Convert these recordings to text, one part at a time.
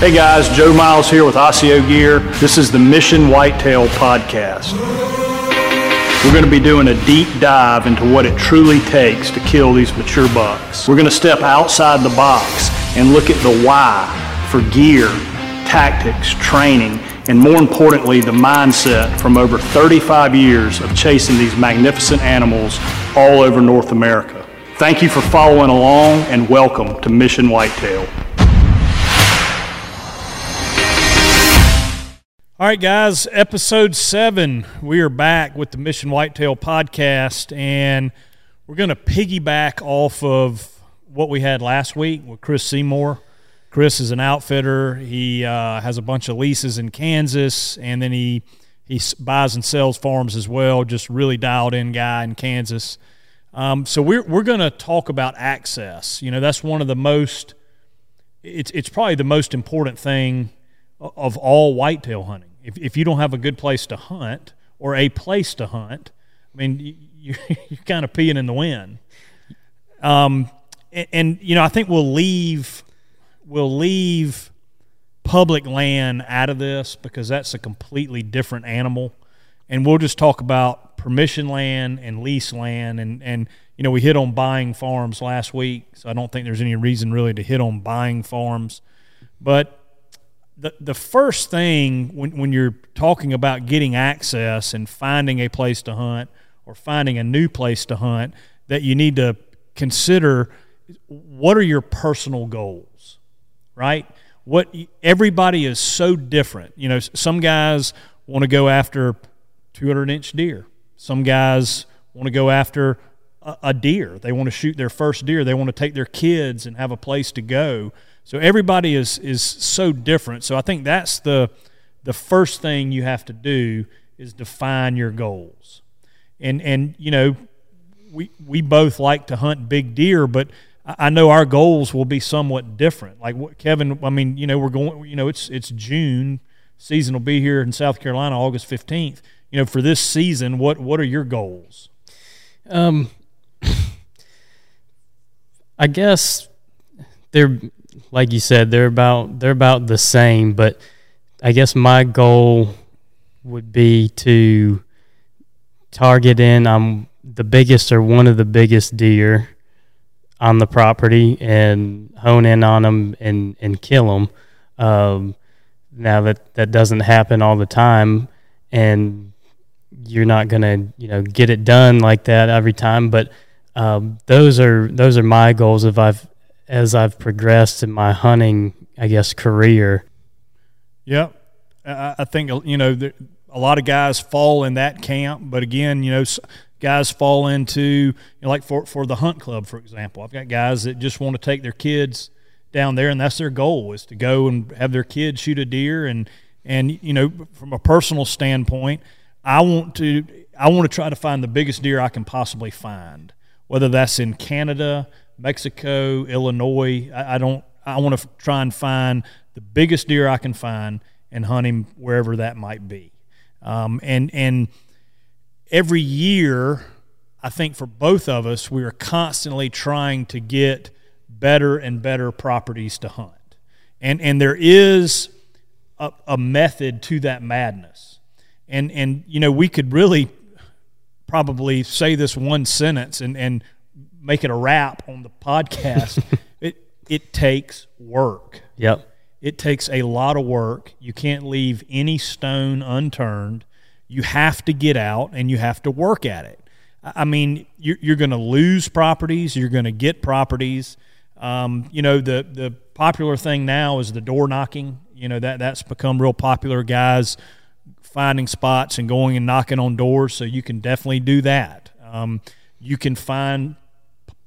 Hey guys, Joe Miles here with Osseo Gear. This is the Mission Whitetail Podcast. We're going to be doing a deep dive into what it truly takes to kill these mature bucks. We're going to step outside the box and look at the why for gear, tactics, training, and more importantly, the mindset from over 35 years of chasing these magnificent animals all over North America. Thank you for following along and welcome to Mission Whitetail. All right, guys, episode seven. We are back with the Mission Whitetail podcast, and we're going to piggyback off of what we had last week with Chris Seymour. Chris is an outfitter. He uh, has a bunch of leases in Kansas, and then he he buys and sells farms as well. Just really dialed in guy in Kansas. Um, so we're we're going to talk about access. You know, that's one of the most. It's it's probably the most important thing of all whitetail hunting. If, if you don't have a good place to hunt or a place to hunt, I mean, you, you're kind of peeing in the wind. Um, and, and, you know, I think we'll leave we'll leave public land out of this because that's a completely different animal, and we'll just talk about permission land and lease land, and and you know, we hit on buying farms last week, so I don't think there's any reason really to hit on buying farms, but the, the first thing when, when you're talking about getting access and finding a place to hunt or finding a new place to hunt that you need to consider what are your personal goals right? What everybody is so different. You know some guys want to go after 200 inch deer. Some guys want to go after a, a deer. They want to shoot their first deer. They want to take their kids and have a place to go so everybody is is so different. So I think that's the the first thing you have to do is define your goals. And and you know, we we both like to hunt big deer, but I know our goals will be somewhat different. Like what Kevin, I mean, you know, we're going, you know, it's it's June, season will be here in South Carolina August fifteenth. You know, for this season, what what are your goals? Um, I guess they're like you said, they're about they're about the same. But I guess my goal would be to target in I'm the biggest or one of the biggest deer on the property and hone in on them and and kill them. Um, now that that doesn't happen all the time, and you're not gonna you know get it done like that every time, but um, those are those are my goals if I've as I've progressed in my hunting, I guess, career. Yeah, I think you know a lot of guys fall in that camp, but again, you know, guys fall into you know, like for for the hunt club, for example. I've got guys that just want to take their kids down there, and that's their goal is to go and have their kids shoot a deer, and and you know, from a personal standpoint, I want to I want to try to find the biggest deer I can possibly find, whether that's in Canada Mexico, Illinois. I, I don't. I want to try and find the biggest deer I can find and hunt him wherever that might be. Um, and and every year, I think for both of us, we are constantly trying to get better and better properties to hunt. And and there is a, a method to that madness. And and you know we could really probably say this one sentence and and make it a wrap on the podcast. it it takes work. Yep. It takes a lot of work. You can't leave any stone unturned. You have to get out and you have to work at it. I mean, you're, you're going to lose properties. You're going to get properties. Um, you know, the the popular thing now is the door knocking. You know that that's become real popular. Guys finding spots and going and knocking on doors. So you can definitely do that. Um, you can find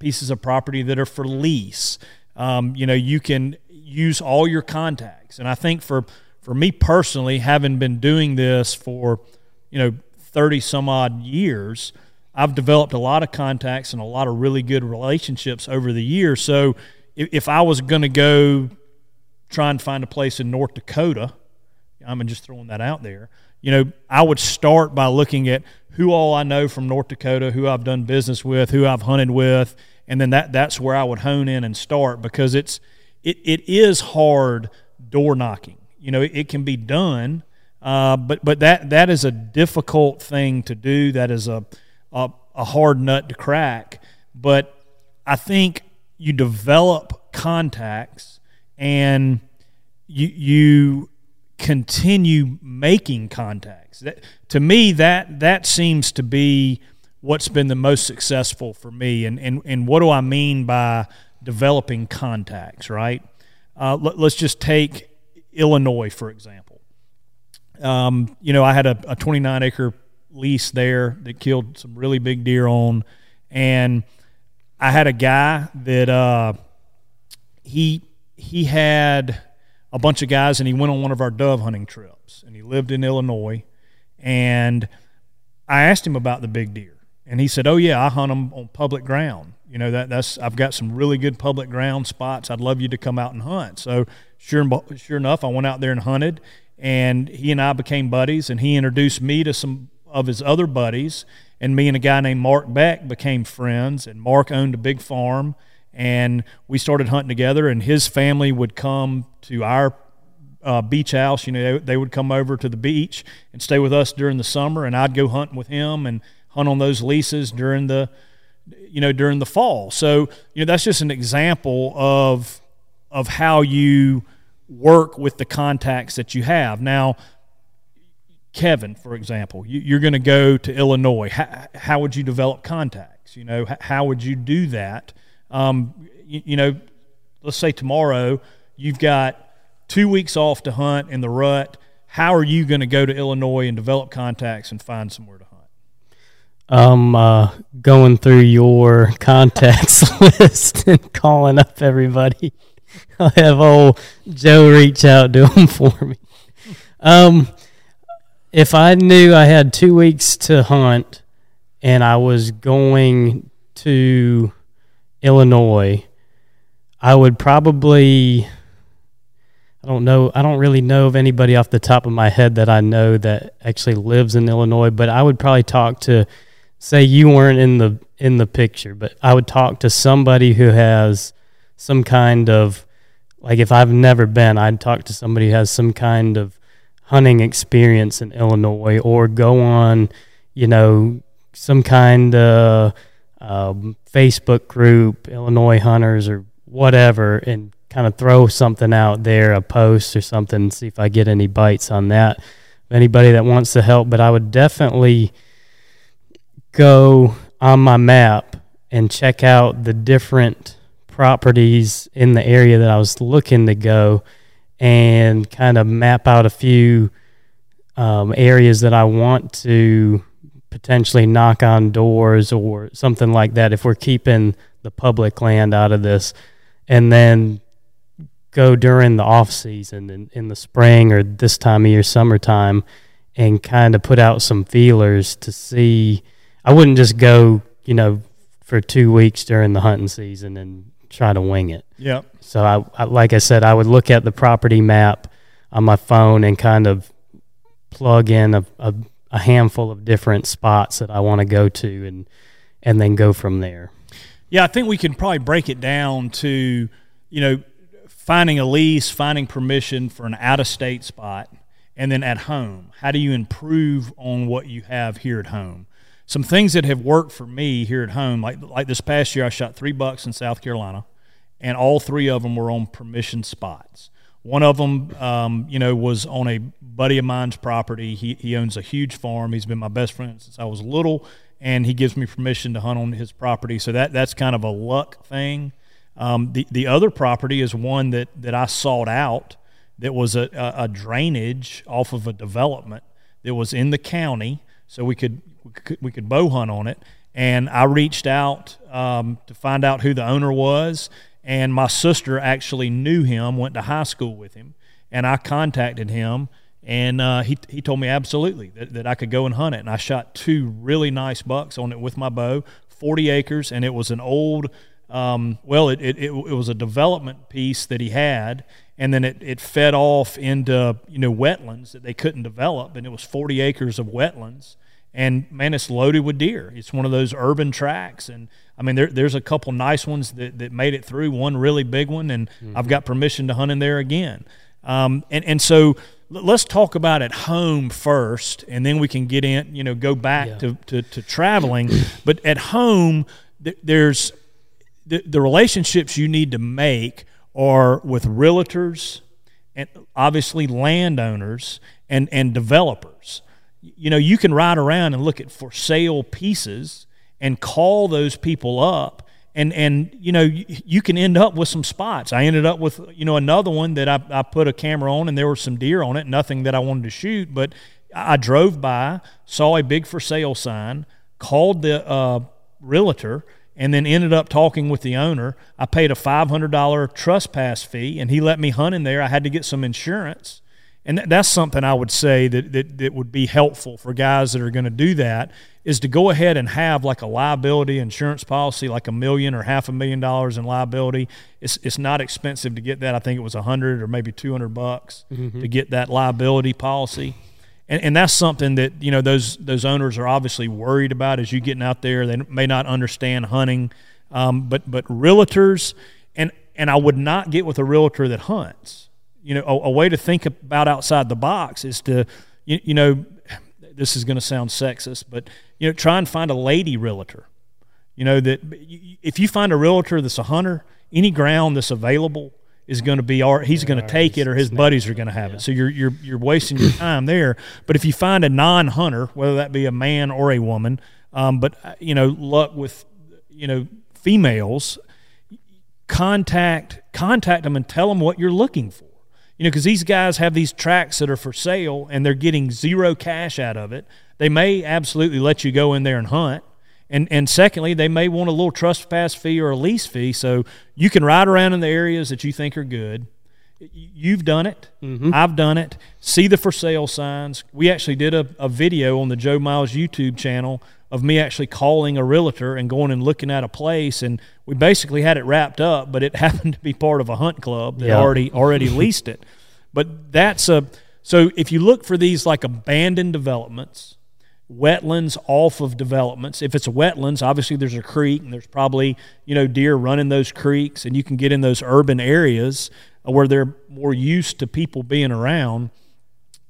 pieces of property that are for lease. Um, you know, you can use all your contacts. And I think for for me personally, having been doing this for you know thirty some odd years, I've developed a lot of contacts and a lot of really good relationships over the years. So if, if I was going to go try and find a place in North Dakota, I'm just throwing that out there. You know, I would start by looking at who all I know from North Dakota, who I've done business with, who I've hunted with, and then that that's where I would hone in and start because it's it, it is hard door knocking. You know, it, it can be done, uh, but but that that is a difficult thing to do. That is a, a a hard nut to crack. But I think you develop contacts and you you continue making contacts. That, to me, that that seems to be what's been the most successful for me. And and and what do I mean by developing contacts? Right. Uh, let, us just take Illinois for example. Um, you know, I had a, a 29 acre lease there that killed some really big deer on, and I had a guy that uh, he he had a bunch of guys and he went on one of our dove hunting trips and he lived in Illinois and I asked him about the big deer and he said, "Oh yeah, I hunt them on public ground. You know that that's I've got some really good public ground spots. I'd love you to come out and hunt." So sure sure enough, I went out there and hunted and he and I became buddies and he introduced me to some of his other buddies and me and a guy named Mark Beck became friends and Mark owned a big farm and we started hunting together. And his family would come to our uh, beach house. You know, they, they, would come over to the beach and stay with us during the summer, and I'd go hunting with him and hunt on those leases during the, you know, during the fall. So you know, that's just an example of of how you work with the contacts that you have. Now, Kevin, for example, you, are going to go to Illinois. How, how, would you develop contacts? You know, how would you do that? Um, you, you know, let's say tomorrow you've got two weeks off to hunt in the rut. How are you going to go to Illinois and develop contacts and find somewhere to hunt? Um, uh, going through your contacts list and calling up everybody. I'll have old Joe reach out to them for me. Um, if I knew I had two weeks to hunt and I was going to Illinois, I would probably I don't know I don't really know of anybody off the top of my head that I know that actually lives in Illinois, but I would probably talk to say you weren't in the in the picture, but I would talk to somebody who has some kind of like if I've never been, I'd talk to somebody who has some kind of hunting experience in Illinois or go on, you know, some kind of um, Facebook group, Illinois Hunters, or whatever, and kind of throw something out there, a post or something, see if I get any bites on that. Anybody that wants to help, but I would definitely go on my map and check out the different properties in the area that I was looking to go and kind of map out a few um, areas that I want to potentially knock on doors or something like that if we're keeping the public land out of this and then go during the off season in, in the spring or this time of year summertime and kind of put out some feelers to see. I wouldn't just go you know for two weeks during the hunting season and try to wing it. Yeah. So I, I like i said i would look at the property map on my phone and kind of plug in a, a a handful of different spots that I want to go to and and then go from there. Yeah, I think we can probably break it down to, you know, finding a lease, finding permission for an out of state spot, and then at home. How do you improve on what you have here at home? Some things that have worked for me here at home, like like this past year, I shot three bucks in South Carolina, and all three of them were on permission spots. One of them, um, you know, was on a buddy of mine's property. He, he owns a huge farm. He's been my best friend since I was little, and he gives me permission to hunt on his property. So that that's kind of a luck thing. Um, the the other property is one that that I sought out. That was a, a, a drainage off of a development that was in the county, so we could we could, bow hunt on it. And I reached out um, to find out who the owner was and my sister actually knew him, went to high school with him, and I contacted him, and uh, he he told me absolutely that, that I could go and hunt it, and I shot two really nice bucks on it with my bow, forty acres, and it was an old. Um, well, it, it, it, it was a development piece that he had, and then it, it fed off into you know wetlands that they couldn't develop, and it was 40 acres of wetlands, and man, it's loaded with deer. It's one of those urban tracks, and I mean, there, there's a couple nice ones that, that made it through. One really big one, and mm-hmm. I've got permission to hunt in there again. Um, and and so let's talk about at home first, and then we can get in. You know, go back Yeah. to, to to traveling. but at home, th- there's the, the relationships you need to make are with realtors and obviously landowners and, and developers. You know, you can ride around and look at for sale pieces and call those people up and and you know you, you can end up with some spots. I ended up with you know another one that I, I put a camera on and there were some deer on it. Nothing that I wanted to shoot, but I drove by, saw a big for sale sign, called the uh, realtor, and then ended up talking with the owner. I paid a five hundred dollar trespass fee, and he let me hunt in there. I had to get some insurance. And that's something I would say that, that, that would be helpful for guys that are going to do that is to go ahead and have like a liability insurance policy, like a million or half a million dollars in liability. It's, it's not expensive to get that. I think it was a hundred or maybe 200 bucks to get that liability policy. And, and that's something that, you know, those, those owners are obviously worried about as you getting out there. They may not understand hunting. Um, but, but realtors, and, and I would not get with a realtor that hunts you know, a, a, way to think about outside the box is to, you, you know, this is going to sound sexist, but you know, try and find a lady realtor. You know that if you find a realtor that's a hunter, any ground that's available is going to be our. He's going to take it, or his buddies are going to have Yeah. it. So you're you're you're wasting your time there. But if you find a non-hunter, whether that be a man or a woman, um, but uh, you know, luck with you know females, contact contact them and tell them what you're looking for you know, because these guys have these tracks that are for sale and they're getting zero cash out of it. They may absolutely let you go in there and hunt. And, and secondly, they may want a little trespass fee or a lease fee. So you can ride around in the areas that you think are good. You've done it. Mm-hmm. I've done it. See the for sale signs. We actually did a, a video on the Joe Miles YouTube channel of me actually calling a realtor and going and looking at a place. And we basically had it wrapped up, but it happened to be part of a hunt club that Yeah. already already leased it. But that's a so if you look for these like abandoned developments, wetlands off of developments. If it's a wetlands, obviously there's a creek and there's probably you know deer running those creeks, and you can get in those urban areas where they're more used to people being around,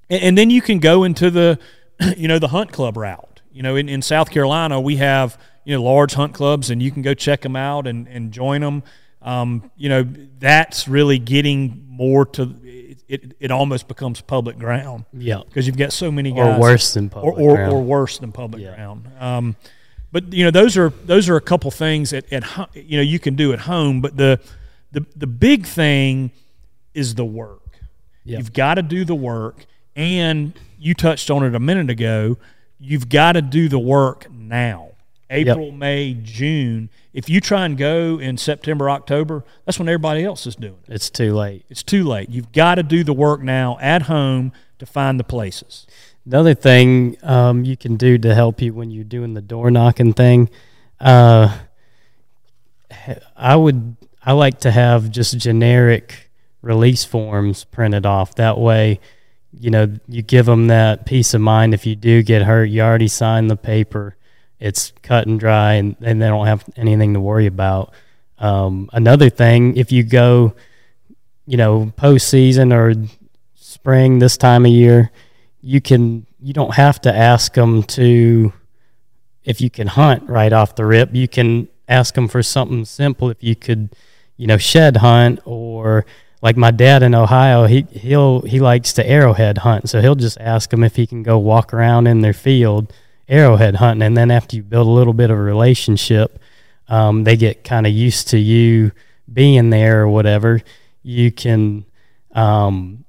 and, and then you can go into the you know the hunt club route. You know, in, in South Carolina, we have you know large hunt clubs, and you can go check them out and, and join them. Um, you know, that's really getting more to it. It, almost becomes public ground Yeah. because you've got so many guys Or worse than public or, ground. or worse than public Yeah. ground. Um, but you know those are those are a couple things at, at you know you can do at home. But the the the big thing is the work. Yep. You've got to do the work, and you touched on it a minute ago. You've got to do the work now. April, May, June. If you try and go in September, October, that's when everybody else is doing it. It's too late. It's too late. You've got to do the work now at home to find the places. Another thing um, you can do to help you when you're doing the door knocking thing, uh, I would I like to have just generic release forms printed off. That way, you know, you give them that peace of mind. If you do get hurt, you already signed the paper. It's cut and dry, and, and they don't have anything to worry about. Um, another thing, if you go, you know, postseason or spring this time of year, you can you don't have to ask them to if you can hunt right off the rip. You can ask them for something simple. If you could, you know, shed hunt or like my dad in Ohio, he he'll he likes to arrowhead hunt, so he'll just ask them if he can go walk around in their field arrowhead hunting, and then after you build a little bit of a relationship, um, they get kind of used to you being there or whatever. You can um,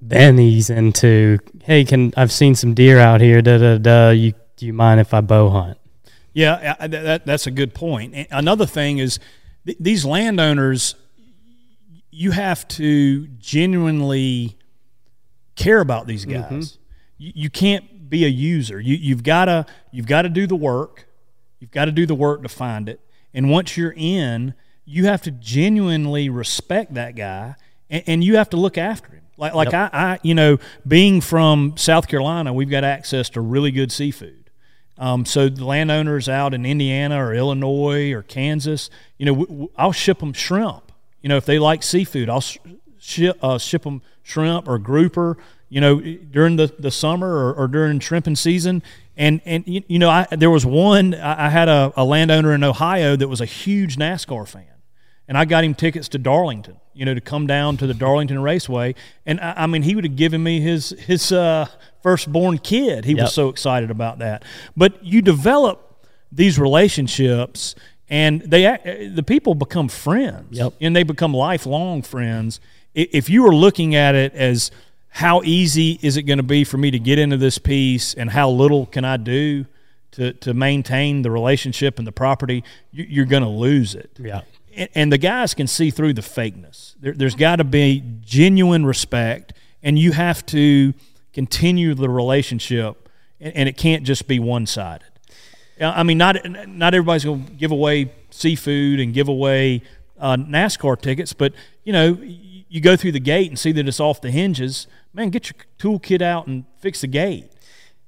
then ease into, hey, can I've seen some deer out here? Da da da. You do you mind if I bow hunt? Yeah, I- that, that's a good point. And Another thing is th- these landowners, you have to genuinely care about these guys. You, you can't be a user. You, you've got to you've got to do the work. You've got to do the work to find it. And once you're in, you have to genuinely respect that guy, and, and you have to look after him. Like like I, I, you know, being from South Carolina, we've got access to really good seafood. Um, so the landowners out in Indiana or Illinois or Kansas, you know, w- w- I'll ship them shrimp. You know, if they like seafood, I'll sh- ship uh, ship them shrimp or grouper, you know, during the, the summer or, or during shrimping season. And and you, you know, I, there was one. I, I had a, a landowner in Ohio that was a huge NASCAR fan, and I got him tickets to Darlington. You know, to come down to the Darlington Raceway, and I, I mean, he would have given me his his uh, firstborn kid. He Yep. was so excited about that. But you develop these relationships, and they act- the people become friends, Yep. and they become lifelong friends. If you are looking at it as how easy is it going to be for me to get into this piece, and how little can I do to to maintain the relationship and the property, you, you're going to lose it Yeah. and, and the guys can see through the fakeness. There, there's got to be genuine respect, and you have to continue the relationship, and, and it can't just be one sided. I mean, not not everybody's going to give away seafood and give away uh, NASCAR tickets, but you know, you go through the gate and see that it's off the hinges. Man, get your toolkit out and fix the gate.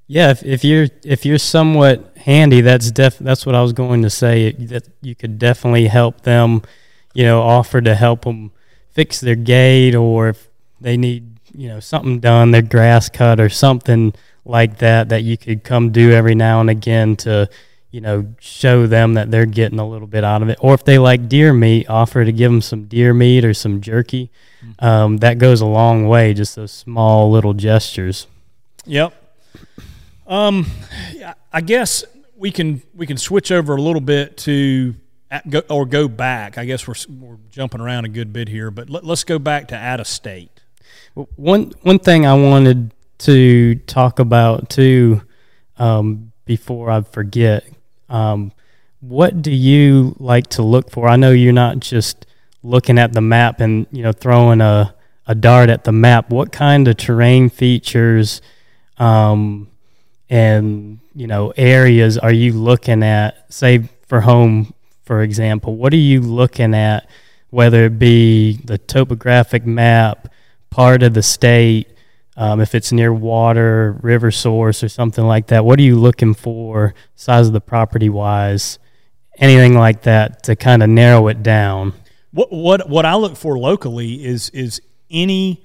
Yeah, if, if you're if you're somewhat handy, that's def that's what I was going to say. That you could definitely help them, you know, offer to help them fix their gate, or if they need you know something done, their grass cut or something like that, that you could come do every now and again to you know show them that they're getting a little bit out of it. Or if they like deer meat, offer to give them some deer meat or some jerky. Um, that goes a long way. Just those small little gestures. Yep. Um, I guess we can we can switch over a little bit to go, or go back. I guess we're we're jumping around a good bit here, but let, let's go back to out of state. Well, One one thing I wanted to talk about too, um, before I forget, um, what do you like to look for? I know you're not just looking at the map and you know throwing a a dart at the map. What kind of terrain features, um, and you know areas are you looking at? Say for home, for example, what are you looking at? Whether it be the topographic map, part of the state, um, if it's near water, river source, or something like that. What are you looking for, size of the property wise, anything like that, to kind of narrow it down? What what what I look for locally is is any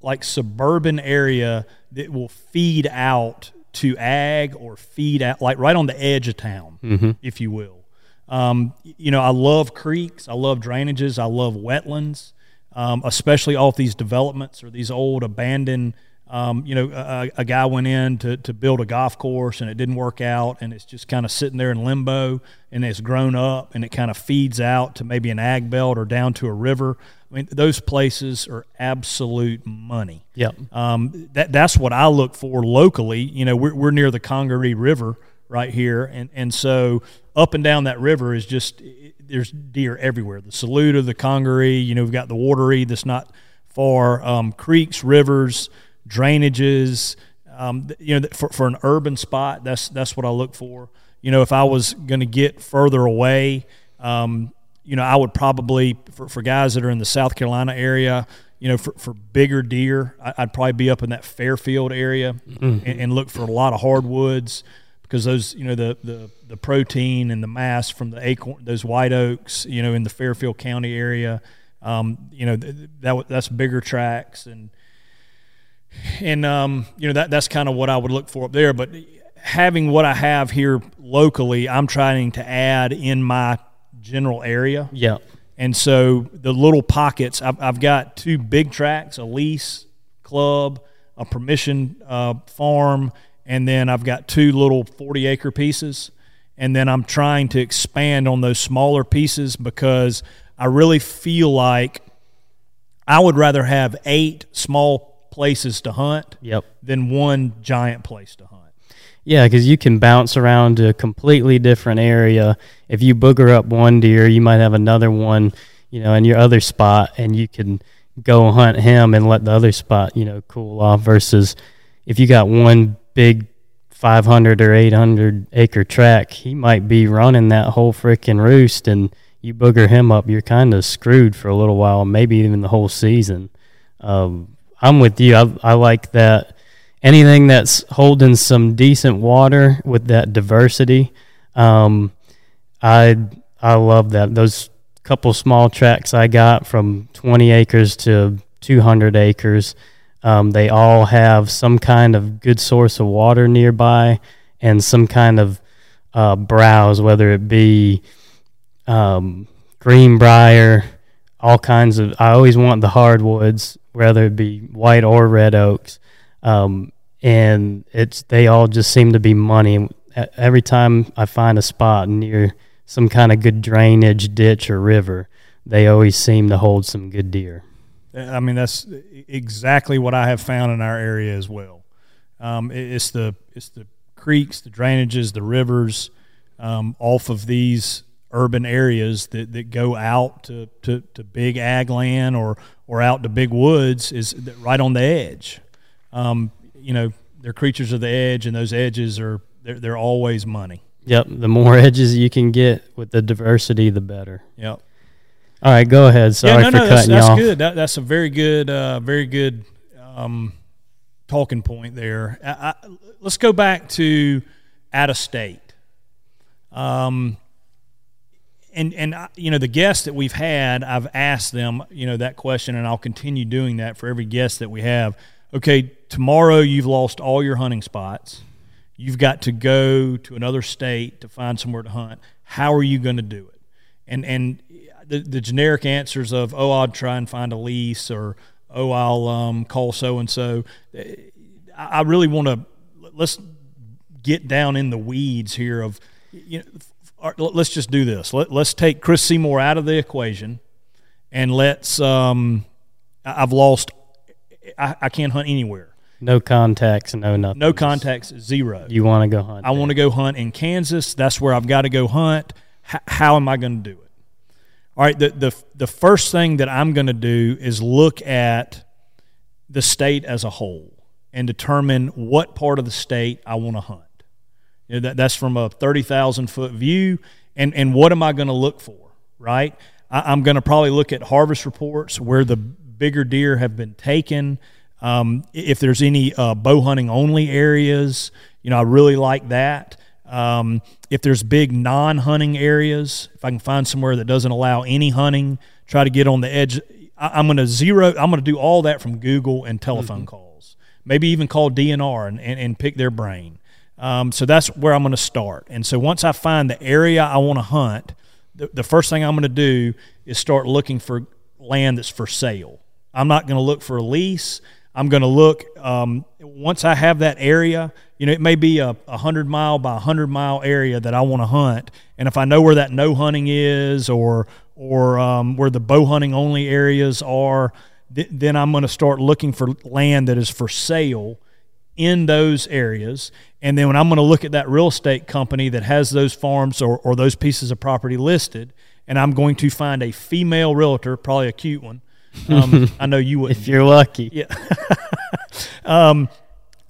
like suburban area that will feed out to ag or feed out like right on the edge of town, if you will. Um, you know, I love creeks, I love drainages, I love wetlands, um, especially off these developments or these old abandoned. Um, you know, a, a guy went in to, to build a golf course and it didn't work out, and it's just kind of sitting there in limbo, and it's grown up and it kind of feeds out to maybe an ag belt or down to a river. I mean, those places are absolute money. Yep. Um, that that's what I look for locally. You know, we're, we're near the Congaree River right here, and and so up and down that river is just there's deer everywhere. The Saluda, the Congaree. You know, we've got the Wateree that's not far. Um, creeks, rivers, drainages. Um, you know, for for an urban spot, that's that's what I look for. You know, if I was going to get further away. Um, you know, I would probably for, for guys that are in the South Carolina area, you know, for, for bigger deer, I, I'd probably be up in that Fairfield area and, and look for a lot of hardwoods because those, you know, the, the, the protein and the mass from the acorn, those white oaks, you know, in the Fairfield County area, um, you know, th- that that's bigger tracks and and um, you know that that's kind of what I would look for up there. But having what I have here locally, I'm trying to add in my general area. Yep. And so the little pockets, I've, I've got two big tracks, a lease club, a permission uh, farm, and then I've got two little 40 acre pieces. And then I'm trying to expand on those smaller pieces because I really feel like I would rather have eight small places to hunt Yep. than one giant place to hunt. Yeah, because you can bounce around to a completely different area. If you booger up one deer, you might have another one, you know, in your other spot, and you can go hunt him and let the other spot, you know, cool off. Versus if you got one big 500 or 800 acre track, he might be running that whole freaking roost, and you booger him up, you're kind of screwed for a little while, maybe even the whole season. Um, I'm with you. I, I like that anything that's holding some decent water with that diversity. Um, I I love that. Those couple small tracks I got from 20 acres to 200 acres. Um, they all have some kind of good source of water nearby and some kind of uh, browse, whether it be um, greenbrier, all kinds of. I always want the hardwoods, whether it be white or red oaks, um, and it's they all just seem to be money. Every time I find a spot near some kind of good drainage ditch or river, they always seem to hold some good deer. I mean, that's exactly what I have found in our area as well. Um, it's the it's the creeks, the drainages, the rivers um, off of these urban areas that, that go out to, to, to big ag land or or out to big woods is right on the edge. Um, you know, they're creatures of the edge, and those edges are they're, they're always money. Yep. The more edges you can get with the diversity, the better. Yep. All right, go ahead. Sorry yeah, no, for no, cutting that's, that's good. That, that's a very good, uh, very good um, talking point there. I, I, let's go back to out of state. Um, and and you know the guests that we've had, I've asked them, you know, that question, and I'll continue doing that for every guest that we have. Okay, tomorrow you've lost all your hunting spots. You've got to go to another state to find somewhere to hunt. How are you going to do it? And and the, the generic answers of oh I'll try and find a lease or oh I'll um, call so and so. I really want to let's get down in the weeds here of you know let's just do this. Let, us take Chris Seymour out of the equation, and let's. Um, I've lost. I, I, can't hunt anywhere. No contacts, no nothing. No contacts, zero. You want to go hunt? I want to go hunt in Kansas. That's where I've got to go hunt. H- how am I going to do it? All right. The the the first thing that I'm going to do is look at the state as a whole and determine what part of the state I want to hunt. You know, that, that's from a 30,000 foot view. And, and what am I going to look for, right? I, am going to probably look at harvest reports where the bigger deer have been taken. Um, if there's any uh, bow hunting only areas, you know, I really like that. Um, if there's big non hunting areas, if I can find somewhere that doesn't allow any hunting, try to get on the edge. I, am going to zero, I'm going to do all that from Google and telephone mm-hmm. calls. Maybe even call DNR and, and, and pick their brain. Um, so that's where I'm going to start. And so once I find the area I want to hunt, the, the first thing I'm going to do is start looking for land that's for sale. I'm not going to look for a lease. I'm going to look um, once I have that area. You know, it may be a, a hundred mile by a hundred mile area that I want to hunt, and if I know where that no hunting is, or or um, where the bow hunting only areas are, th- then I'm going to start looking for land that is for sale in those areas. And then when I'm going to look at that real estate company that has those farms or, or those pieces of property listed, and I'm going to find a female realtor, probably a cute one. Um, I know you would. If you're lucky. Yeah. um,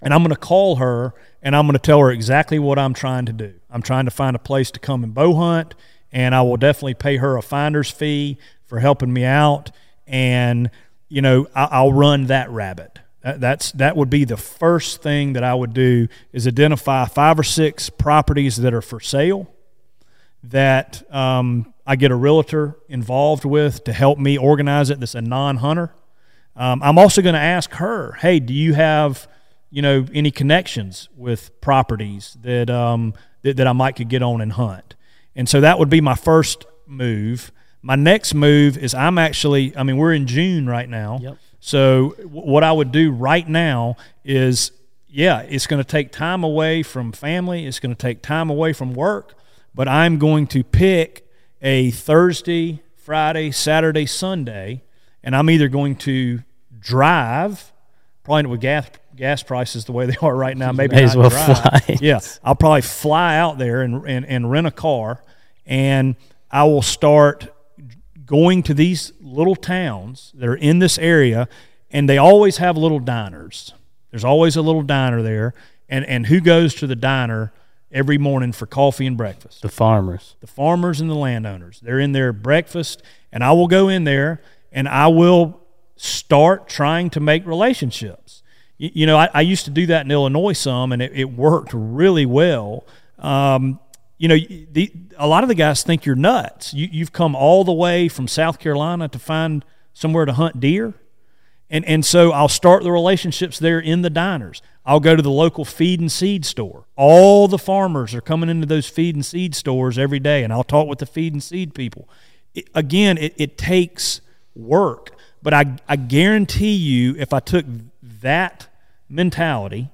and I'm going to call her and I'm going to tell her exactly what I'm trying to do. I'm trying to find a place to come and bow hunt, and I will definitely pay her a finder's fee for helping me out. And, you know, I'll run that rabbit. That's that would be the first thing that I would do is identify five or six properties that are for sale that um, I get a realtor involved with to help me organize it. That's a non-hunter. Um, I'm also going to ask her, hey, do you have you know any connections with properties that um, that, that I might could get on and hunt? And so that would be my first move. My next move is I'm actually, I mean, we're in June right now. Yep. So what I would do right now is, yeah, it's going to take time away from family. It's going to take time away from work, but I'm going to pick a Thursday, Friday, Saturday, Sunday, and I'm either going to drive, probably with gas gas prices the way they are right now, maybe May as well drive. fly. Yeah, I'll probably fly out there and, and, and rent a car, and I will start going to these little towns that are in this area, and they always have little diners. There's always a little diner there, and and who goes to the diner every morning for coffee and breakfast? The farmers, the farmers and the landowners. They're in their breakfast, and I will go in there and I will start trying to make relationships. You, you know, I, I, used to do that in Illinois some, and it, it worked really well. Um, you know, the, a lot of the guys think you're nuts. You, you've come all the way from South Carolina to find somewhere to hunt deer. And, and so I'll start the relationships there in the diners. I'll go to the local feed and seed store. All the farmers are coming into those feed and seed stores every day, and I'll talk with the feed and seed people. It, again, it, it takes work, but I, I guarantee you, if I took that mentality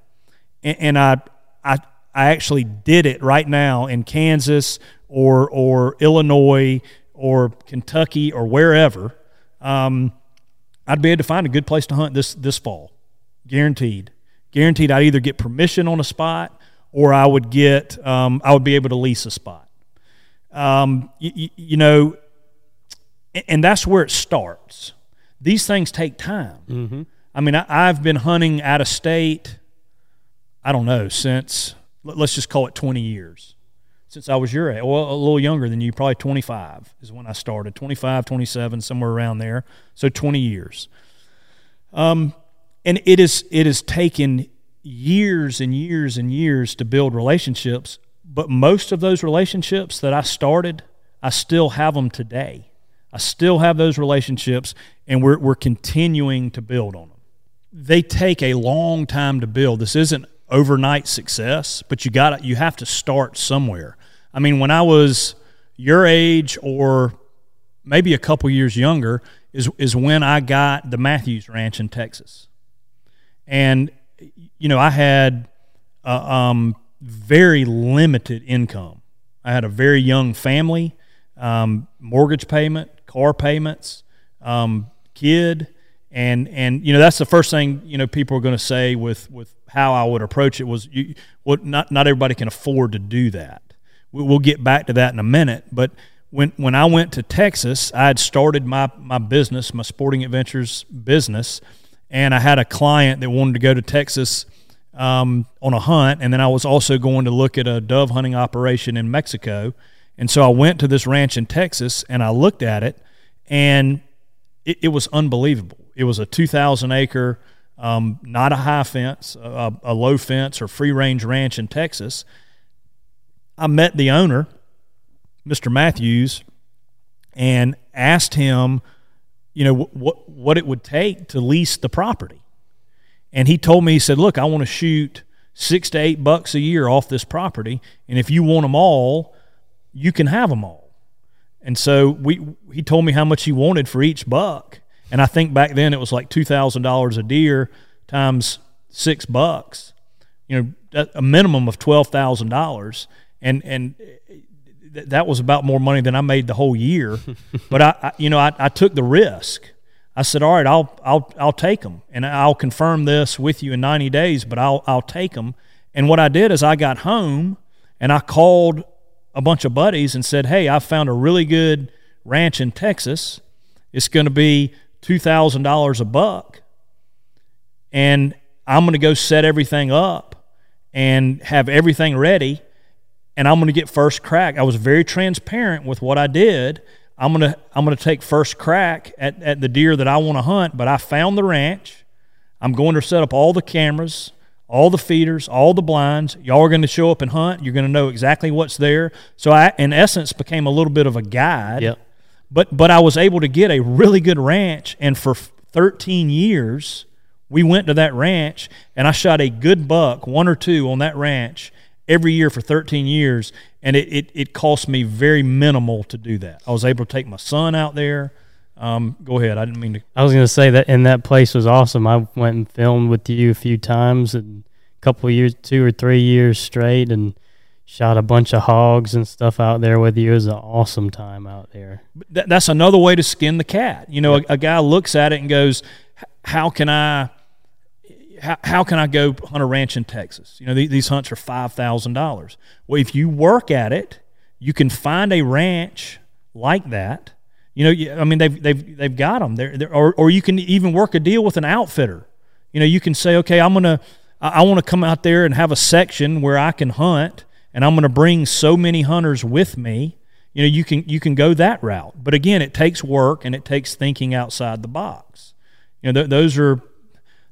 and, and I, I, I actually did it right now in Kansas or, or Illinois or Kentucky or wherever, um, I'd be able to find a good place to hunt this this fall, guaranteed. Guaranteed, I'd either get permission on a spot or I would get um, I would be able to lease a spot. Um, you, you know, and that's where it starts. These things take time. Mm-hmm. I mean, I, have been hunting out of state. I don't know since let's just call it twenty years since I was your age. Well, a little younger than you, probably 25 is when I started. 25, 27, somewhere around there. So 20 years. Um, and it is it has taken years and years and years to build relationships, but most of those relationships that I started, I still have them today. I still have those relationships, and we're we're continuing to build on them. They take a long time to build. This isn't overnight success, but you got you have to start somewhere. I mean, when I was your age or maybe a couple years younger is is when I got the Matthews Ranch in Texas, and you know I had a um, very limited income. I had a very young family, um, mortgage payment, car payments, um, kid, and and you know that's the first thing you know people are going to say with with how I would approach it was you, well, not not everybody can afford to do that. We'll get back to that in a minute, but when when I went to Texas, I had started my my business, my sporting adventures business, and I had a client that wanted to go to Texas um, on a hunt, and then I was also going to look at a dove hunting operation in Mexico, and so I went to this ranch in Texas and I looked at it, and it, it was unbelievable. It was a two thousand acre um, not a high fence, a, a low fence or free range ranch in Texas. I met the owner, Mr. Matthews, and asked him, you know, what what it would take to lease the property. And he told me, he said, "Look, I want to shoot six to eight bucks a year off this property, and if you want them all, you can have them all." And so we he told me how much he wanted for each buck, and I think back then it was like two thousand dollars a deer times six bucks. You know, a minimum of twelve thousand dollars, and and that was about more money than I made the whole year. but I, I, you know, I, I took the risk. I said, "All right, I'll I'll I'll take them, and I'll confirm this with you in ninety days. But I'll I'll take them." And what I did is I got home and I called a bunch of buddies and said, "Hey, I found a really good ranch in Texas. It's going to be $2,000 a buck and I'm going to go set everything up and have everything ready and I'm going to get first crack. I was very transparent with what I did. I'm going to I'm to take first crack at, at the deer that I want to hunt, but I found the ranch. I'm going to set up all the cameras, all the feeders, all the blinds. Y'all are going to show up and hunt. You're going to know exactly what's there. So I in essence became a little bit of a guide. Yep. But but I was able to get a really good ranch, and for 13 years, we went to that ranch, and I shot a good buck, one or two, on that ranch every year for 13 years, and it it, it cost me very minimal to do that. I was able to take my son out there. Um, go ahead. I didn't mean to. I was going to say that, and that place was awesome. I went and filmed with you a few times, and a couple years, two or three years straight, and shot a bunch of hogs and stuff out there with you. It was an awesome time out there. that's another way to skin the cat. You know, a, a, guy looks at it and goes, "How can I? How, how can I go hunt a ranch in Texas? You know, th- these hunts are five thousand dollars. Well, if you work at it, you can find a ranch like that. You know, I mean, they've they've they've got them there, or or you can even work a deal with an outfitter. You know, you can say, okay, I'm gonna I, I want to come out there and have a section where I can hunt and I'm to bring so many hunters with me. You know, you can you can go that route, but again, it takes work and it takes thinking outside the box. You know, th- those are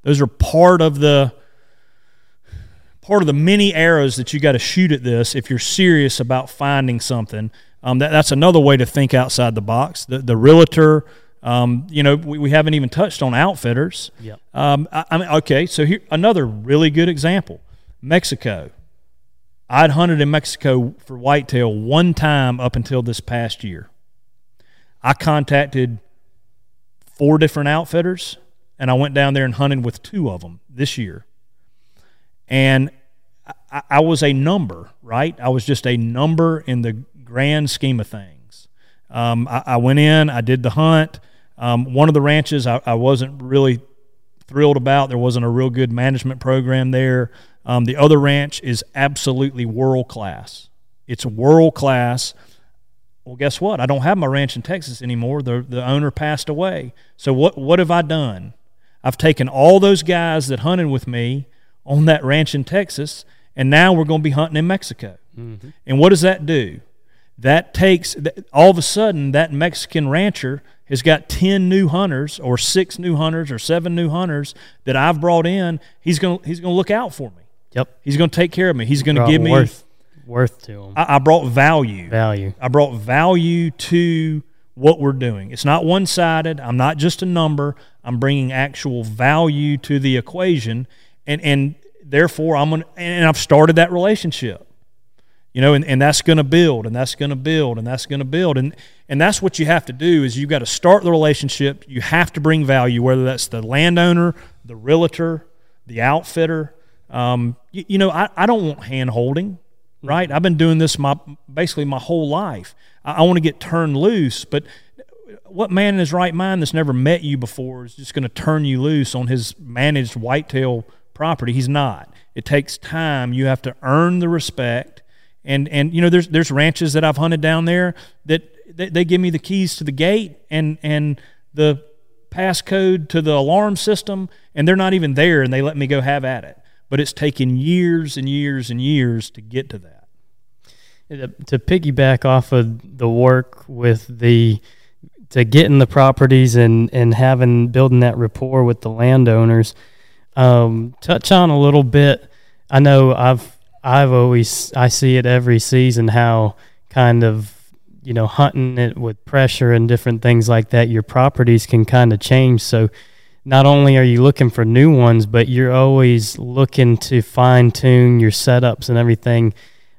those are part of the part of the many arrows that you got to shoot at this if you're serious about finding something. Um, that, that's another way to think outside the box. The, the realtor Um, you know, we, we haven't even touched on outfitters. Yep. Um, I, I mean, okay, so here another really good example: Mexico. I'd hunted in Mexico for whitetail one time up until this past year. I contacted four different outfitters, and I went down there and hunted with two of them this year. And I, I was a number, right? I was just a number in the grand scheme of things. Um, I, I, went in, I did the hunt. Um, one of the ranches I, I, wasn't really thrilled about. There wasn't a real good management program there. Um, the other ranch is absolutely world class. It's world class. Well, guess what? I don't have my ranch in Texas anymore. The the owner passed away. So what what have I done? I've taken all those guys that hunted with me on that ranch in Texas, and now we're going to be hunting in Mexico. Mm-hmm. And what does that do? That takes all of a sudden that Mexican rancher has got 10 new hunters or 6 new hunters or 7 new hunters that I've brought in. He's going to he's going to look out for me. Yep. He's going to take care of me. He's going to give me worth worth to him. I, I brought value. Value. I brought value to what we're doing. It's not one sided. I'm not just a number. I'm bringing actual value to the equation, and and therefore I'm gonna and I've started that relationship. You know, and, and that's going to build, and that's going to build, and that's going to build, and and that's what you have to do is you've got to start the relationship. You have to bring value, whether that's the landowner, the realtor, the outfitter. Um, you, you know, I, I don't want hand holding right? I've been doing this my basically my whole life. I, I want to get turned loose, but what man in his right mind that's never met you before is just going to turn you loose on his managed whitetail property? He's not. It takes time. You have to earn the respect. And and you know there's there's ranches that I've hunted down there that they, they give me the keys to the gate and and the passcode to the alarm system and they're not even there and they let me go have at it. But it's taken years and years and years to get to that. To piggyback off of the work with the to getting the properties and and having building that rapport with the landowners um, touch on a little bit. I know i've i've always i see it every season how kind of you know hunting it with pressure and different things like that your properties can kind of change so not only are you looking for new ones but you're always looking to fine tune your setups and everything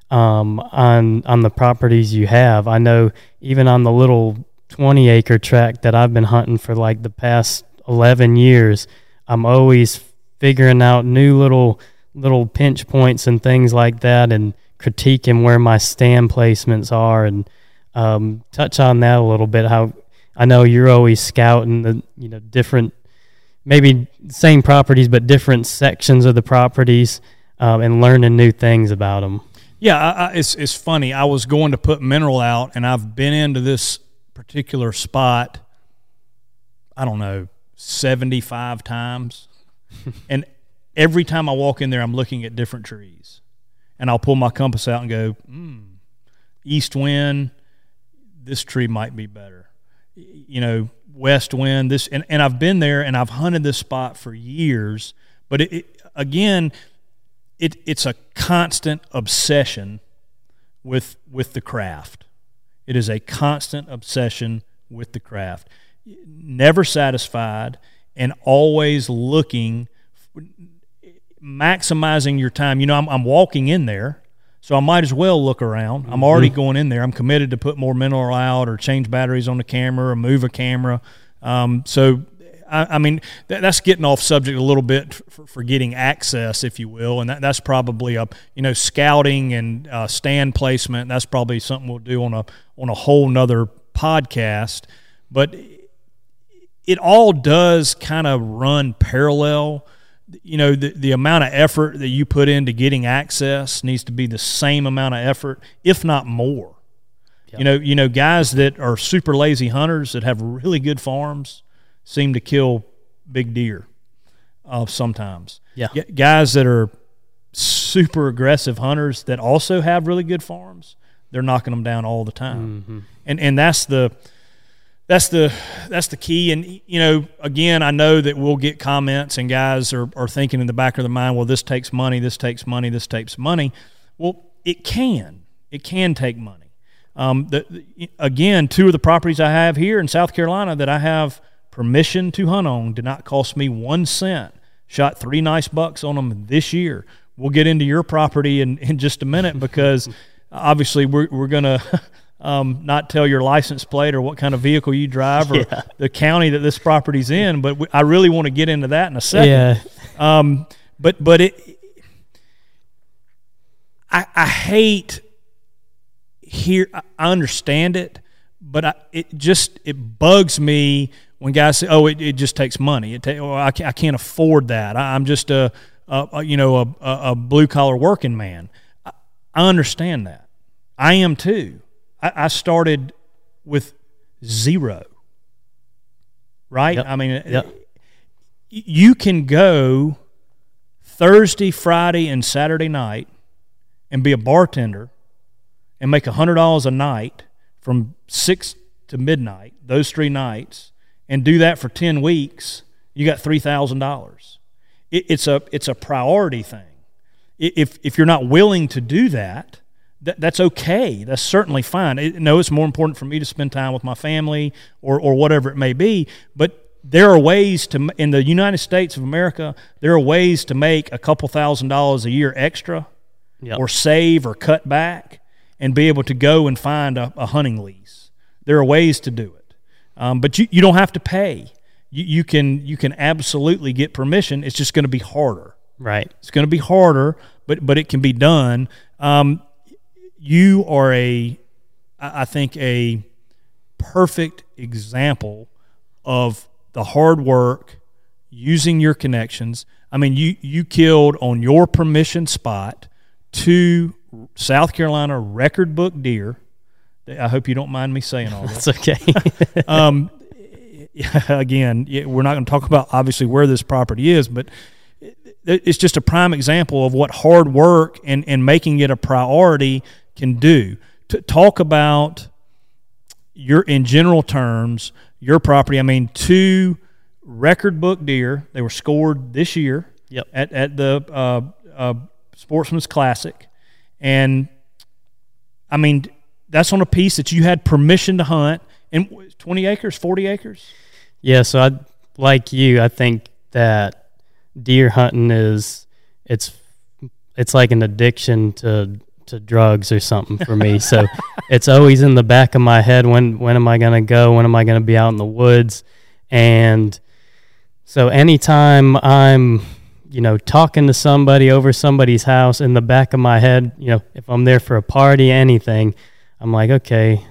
um, on on the properties you have. I know even on the little 20 acre tract that I've been hunting for like the past 11 years, I'm always figuring out new little little pinch points and things like that, and critiquing where my stand placements are, and um, touch on that a little bit. How I know you're always scouting the you know different, maybe same properties but different sections of the properties, um, and learning new things about them. Yeah, I, I, it's it's funny. I was going to put mineral out, and I've been into this particular spot. I don't know, seventy five times, and every time I walk in there, I'm looking at different trees, and I'll pull my compass out and go, mm, east wind. This tree might be better. You know, west wind. This, and, and I've been there, and I've hunted this spot for years. But it, it again, it, it's a constant obsession with with the craft. It is a constant obsession with the craft. Never satisfied and always looking maximizing your time. You know, I'm, I'm walking in there, so I might as well look around. I'm already mm-hmm. going in there. I'm committed to put more mineral out or change batteries on the camera or move a camera. Um, so I, I mean, that, that's getting off subject a little bit for, for getting access, if you will, and that, that's probably a you know scouting and uh, stand placement. That's probably something we'll do on a on a whole nother podcast. But it all does kind of run parallel. You know, the, the amount of effort that you put into getting access needs to be the same amount of effort, if not more. Yep. You know, you know, guys that are super lazy hunters that have really good farms seem to kill big deer uh, sometimes. Yeah. G- guys that are super aggressive hunters that also have really good farms, they're knocking them down all the time. Mm-hmm. And and that's the that's the that's the key. And you know, again, I know that we'll get comments and guys are, are thinking in the back of their mind, well, this takes money, this takes money, this takes money. Well, it can. It can take money. Um, the, the- again, two of the properties I have here in South Carolina that I have permission to hunt on did not cost me one cent. Shot three nice bucks on them this year. We'll get into your property in, in just a minute because obviously we're, we're going to um, not tell your license plate or what kind of vehicle you drive or Yeah. the county that this property's in. But we, I really want to get into that in a second. Yeah. Um, but but it, I, I hate here. I understand it, but I, it just it bugs me when guys say, "Oh, it, it just takes money. It ta- oh, I, can't, I can't afford that. I, I'm just a, a, a you know a, a, a blue collar working man." I, I understand that. I am too. I, I started with zero. Right? Yep. I mean, Yep. you can go Thursday, Friday, and Saturday night and be a bartender and make hundred dollars a night from six to midnight, those three nights, and do that for ten weeks, you got three thousand dollars. It's a it's a priority thing. If if you're not willing to do that, that that's okay. That's certainly fine. It, no, it's more important for me to spend time with my family or or whatever it may be. But there are ways to in the United States of America. There are ways to make a couple thousand dollars a year extra Yep. or save or cut back and be able to go and find a, a hunting lease. There are ways to do it, um, but you, you don't have to pay. You, you can you can absolutely get permission. It's just going to be harder. Right. It's going to be harder, but but it can be done. Um, you are a, I think a perfect example of the hard work using your connections. I mean, you you killed on your permission spot two South Carolina record book deer. I hope you don't mind me saying all that It's okay. um, again, we're not going to talk about obviously where this property is, but it's just a prime example of what hard work and, and making it a priority can do. To talk about your, in general terms, your property. I mean, two record book deer. They were scored this year Yep. at, at the uh, uh, Sportsman's Classic. And I mean, that's on a piece that you had permission to hunt. And 20 acres, 40 acres? Yeah, so I like you. I think that deer hunting is it's it's like an addiction to to drugs or something for me. so it's always in the back of my head when when am I going to go? When am I going to be out in the woods? And so anytime I'm you know talking to somebody over somebody's house in the back of my head, you know, if I'm there for a party, anything, I'm like, okay,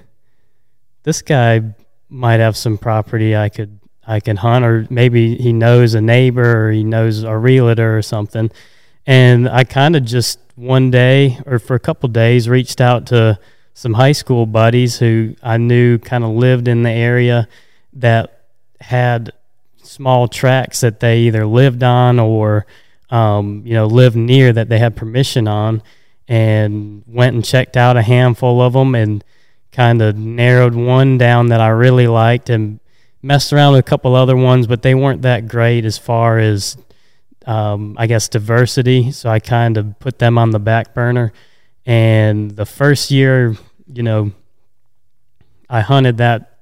this guy might have some property I could I can hunt, or maybe he knows a neighbor, or he knows a realtor or something. And I kind of just one day, or for a couple days, reached out to some high school buddies who I knew kind of lived in the area that had small tracks that they either lived on or um, you know lived near that they had permission on, and went and checked out a handful of them and kind of narrowed one down that I really liked and messed around with a couple other ones, but they weren't that great as far as um, I guess diversity. So I kind of put them on the back burner. And the first year, you know, I hunted that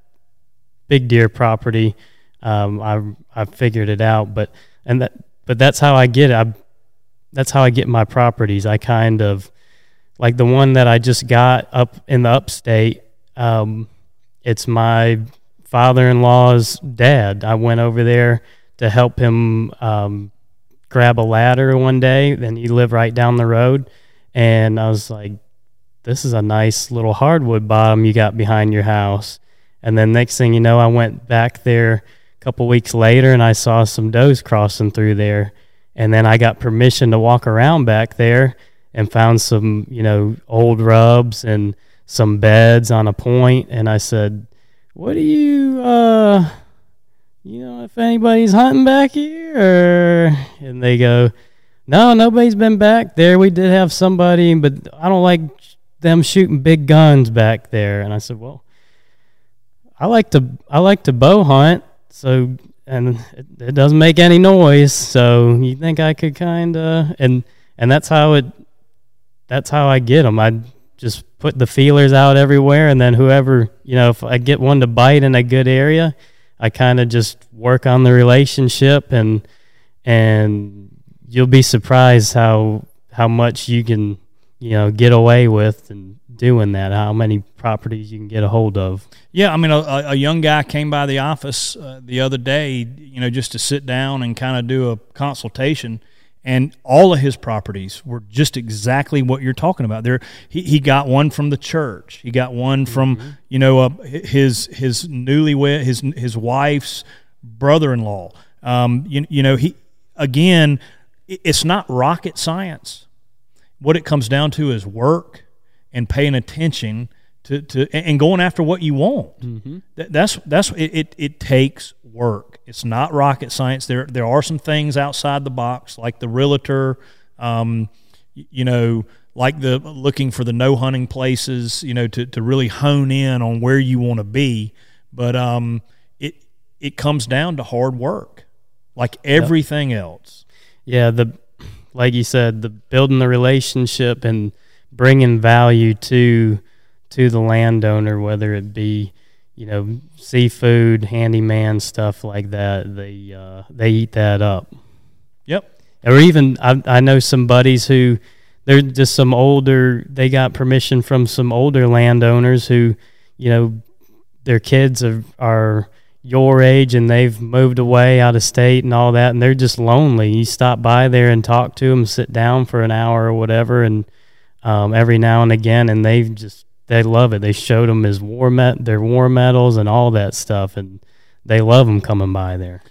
big deer property. Um, I I figured it out, but and that but that's how I get it. I, that's how I get my properties. I kind of like the one that I just got up in the upstate. Um, it's my father-in-law's dad. I went over there to help him um, grab a ladder one day. Then you live right down the road, and I was like, "This is a nice little hardwood bottom you got behind your house." And then next thing you know, I went back there a couple weeks later, and I saw some does crossing through there. And then I got permission to walk around back there and found some, you know, old rubs and some beds on a point. And I said, "What do you, uh, you know, if anybody's hunting back here?" And they go, "No, nobody's been back there. We did have somebody, but I don't like them shooting big guns back there." And I said, "Well." I like to I like to bow hunt, so and it, it doesn't make any noise. So you think I could kind of and and that's how it that's how I get them. I just put the feelers out everywhere, and then whoever you know, if I get one to bite in a good area, I kind of just work on the relationship, and and you'll be surprised how how much you can you know get away with and doing that. How many properties you can get a hold of. Yeah, I mean, a, a young guy came by the office uh, the other day, you know, just to sit down and kind of do a consultation and all of his properties were just exactly what you're talking about. There, he, he got one from the church. He got one from mm-hmm. you know uh, his his newlywed his his wife's brother-in-law. Um, you, you know he again, it's not rocket science. What it comes down to is work and paying attention to, to and going after what you want. Mm-hmm. That, that's that's it, it, it. takes work. It's not rocket science. There there are some things outside the box, like the realtor. Um, you know, like the looking for the no hunting places. You know, to to really hone in on where you want to be. But um, it it comes down to hard work, like everything yep. else. Yeah, the like you said, the building the relationship and bringing value to to the landowner, whether it be you know seafood, handyman stuff like that. They uh, they eat that up. Yep. Or even I I know some buddies who they're just some older. They got permission from some older landowners who you know their kids are are your age and they've moved away out of state and all that and they're just lonely you stop by there and talk to them sit down for an hour or whatever and um, every now and again and they've just they love it. They showed them his war met their war medals and all that stuff, and they love them coming by there.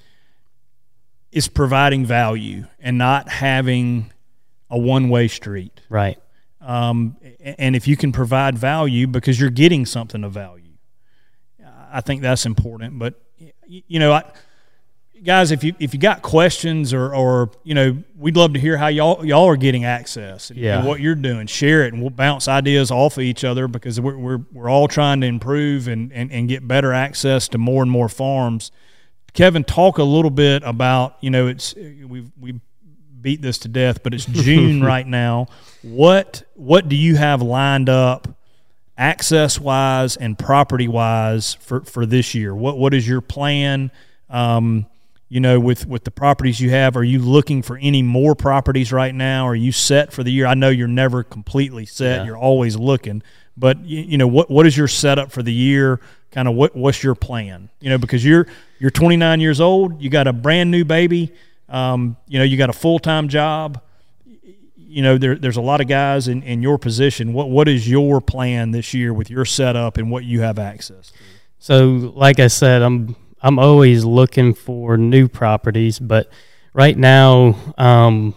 It's providing value and not having a one way street, right? Um, and if you can provide value because you're getting something of value, I think that's important. But you know, I guys, if you if you got questions or or you know, we'd love to hear how y'all y'all are getting access and, yeah. and what you're doing. Share it, and we'll bounce ideas off of each other because we're we're, we're all trying to improve and, and and get better access to more and more farms. Kevin, talk a little bit about you know it's we we beat this to death, but it's June right now. What what do you have lined up? access wise and property wise for, for this year? What what is your plan? Um, you know, with with the properties you have, are you looking for any more properties right now? Are you set for the year? I know you're never completely set; yeah. you're always looking. But you, you, know, what what is your setup for the year? Kind of what what's your plan? You know, because you're you're 29 years old, you got a brand new baby, um, you know, you got a full time job. You know, there, there's a lot of guys in, in your position. What what is your plan this year with your setup and what you have access to? So, like I said, I'm I'm always looking for new properties, but right now, um,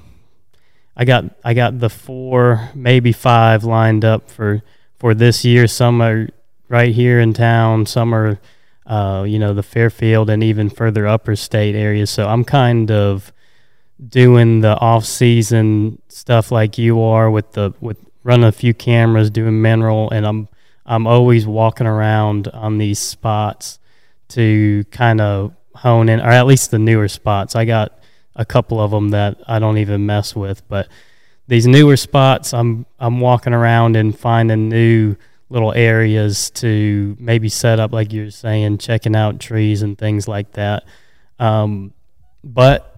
I got I got the four, maybe five lined up for for this year. Some are right here in town. Some are, uh, you know, the Fairfield and even further upper state areas. So I'm kind of doing the off season stuff like you are with the with running a few cameras, doing mineral, and I'm I'm always walking around on these spots to kind of hone in, or at least the newer spots. I got a couple of them that I don't even mess with, but these newer spots, I'm I'm walking around and finding new little areas to maybe set up, like you were saying, checking out trees and things like that. Um, but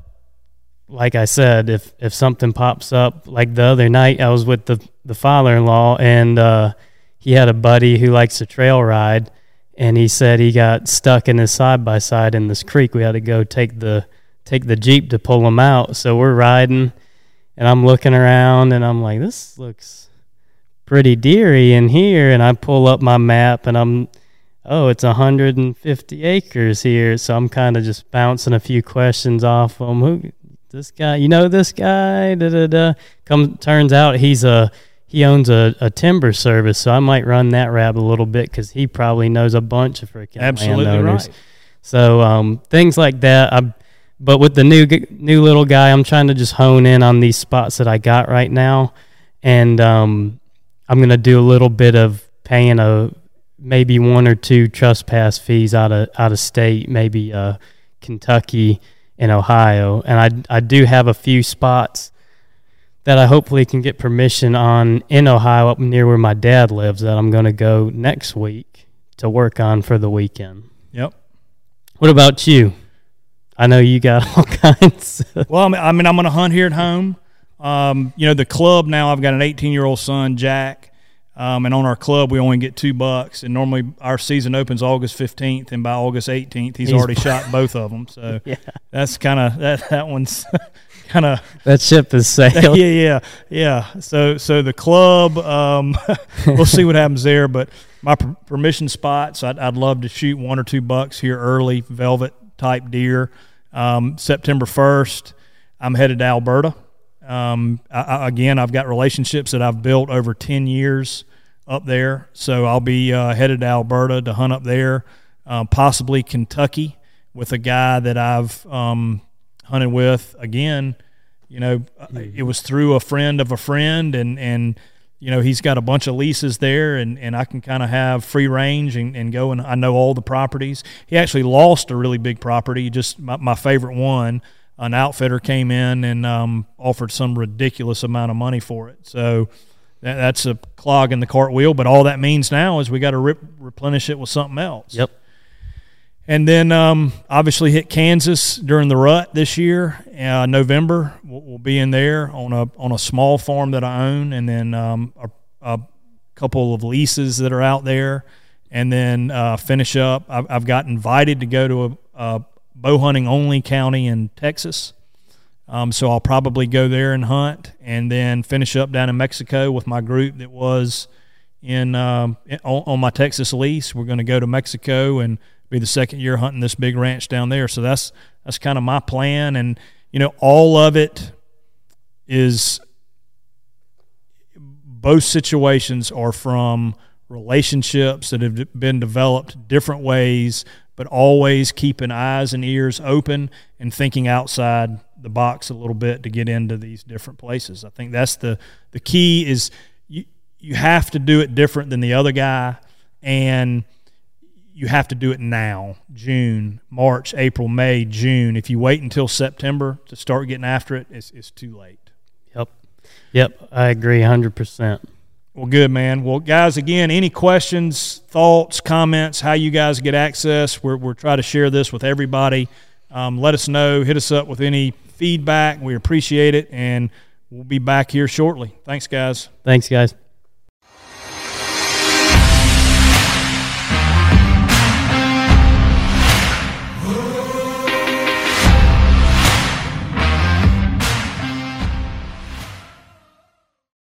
like I said, if if something pops up, like the other night, I was with the the father in law, and uh, he had a buddy who likes to trail ride, and he said he got stuck in his side by side in this creek. We had to go take the take the jeep to pull him out. So we're riding, and I'm looking around, and I'm like, this looks pretty deery in here. And I pull up my map, and I'm, oh, it's 150 acres here. So I'm kind of just bouncing a few questions off him. Who this guy? You know this guy? Da da da. Come turns out he's a he owns a, a timber service, so I might run that rabbit a little bit because he probably knows a bunch of freaking Absolutely landowners. Right. So um, things like that. I, but with the new new little guy, I'm trying to just hone in on these spots that I got right now, and um, I'm gonna do a little bit of paying a maybe one or two trespass fees out of out of state, maybe uh, Kentucky and Ohio, and I I do have a few spots that I hopefully can get permission on in Ohio, up near where my dad lives. That I'm going to go next week to work on for the weekend. Yep. What about you? I know you got all kinds. well, I mean, I mean I'm going to hunt here at home. Um, you know, the club now. I've got an 18 year old son, Jack. Um, and on our club, we only get two bucks. And normally our season opens August 15th, and by August 18th, he's, he's already shot both of them. So yeah. that's kind of that. That one's kind of that ship is sailed. Yeah, yeah, yeah. So so the club, um, we'll see what happens there. But my permission spots, I'd, I'd love to shoot one or two bucks here early, velvet type deer. Um, September 1st, I'm headed to Alberta. Um, I, again, I've got relationships that I've built over 10 years up there. So I'll be uh, headed to Alberta to hunt up there, uh, possibly Kentucky with a guy that I've um, hunted with. Again, you know, mm-hmm. it was through a friend of a friend, and and you know he's got a bunch of leases there, and and I can kind of have free range and, and go and I know all the properties. He actually lost a really big property, just my, my favorite one an outfitter came in and um, offered some ridiculous amount of money for it. So that, that's a clog in the cartwheel. But all that means now is we got to rip, replenish it with something else. Yep. And then um, obviously hit Kansas during the rut this year. Uh, November we'll, we'll, be in there on a on a small farm that I own, and then um, a, a, couple of leases that are out there, and then uh, finish up. I've, I've, got invited to go to a, a bow hunting only county in Texas. Um, so I'll probably go there and hunt, and then finish up down in Mexico with my group that was in um, on, on, my Texas lease. We're going to go to Mexico and be the second year hunting this big ranch down there. So that's that's kind of my plan, and you know all of it is both situations are from relationships that have been developed different ways but always keeping eyes and ears open and thinking outside the box a little bit to get into these different places. I think that's the the key is you you have to do it different than the other guy and you have to do it now june march april may june if you wait until september to start getting after it it's, it's too late yep yep i agree 100% well, good, man. Well, guys, again, any questions, thoughts, comments, how you guys get access? We're, we're trying to share this with everybody. Um, let us know. Hit us up with any feedback. We appreciate it, and we'll be back here shortly. Thanks, guys. Thanks, guys.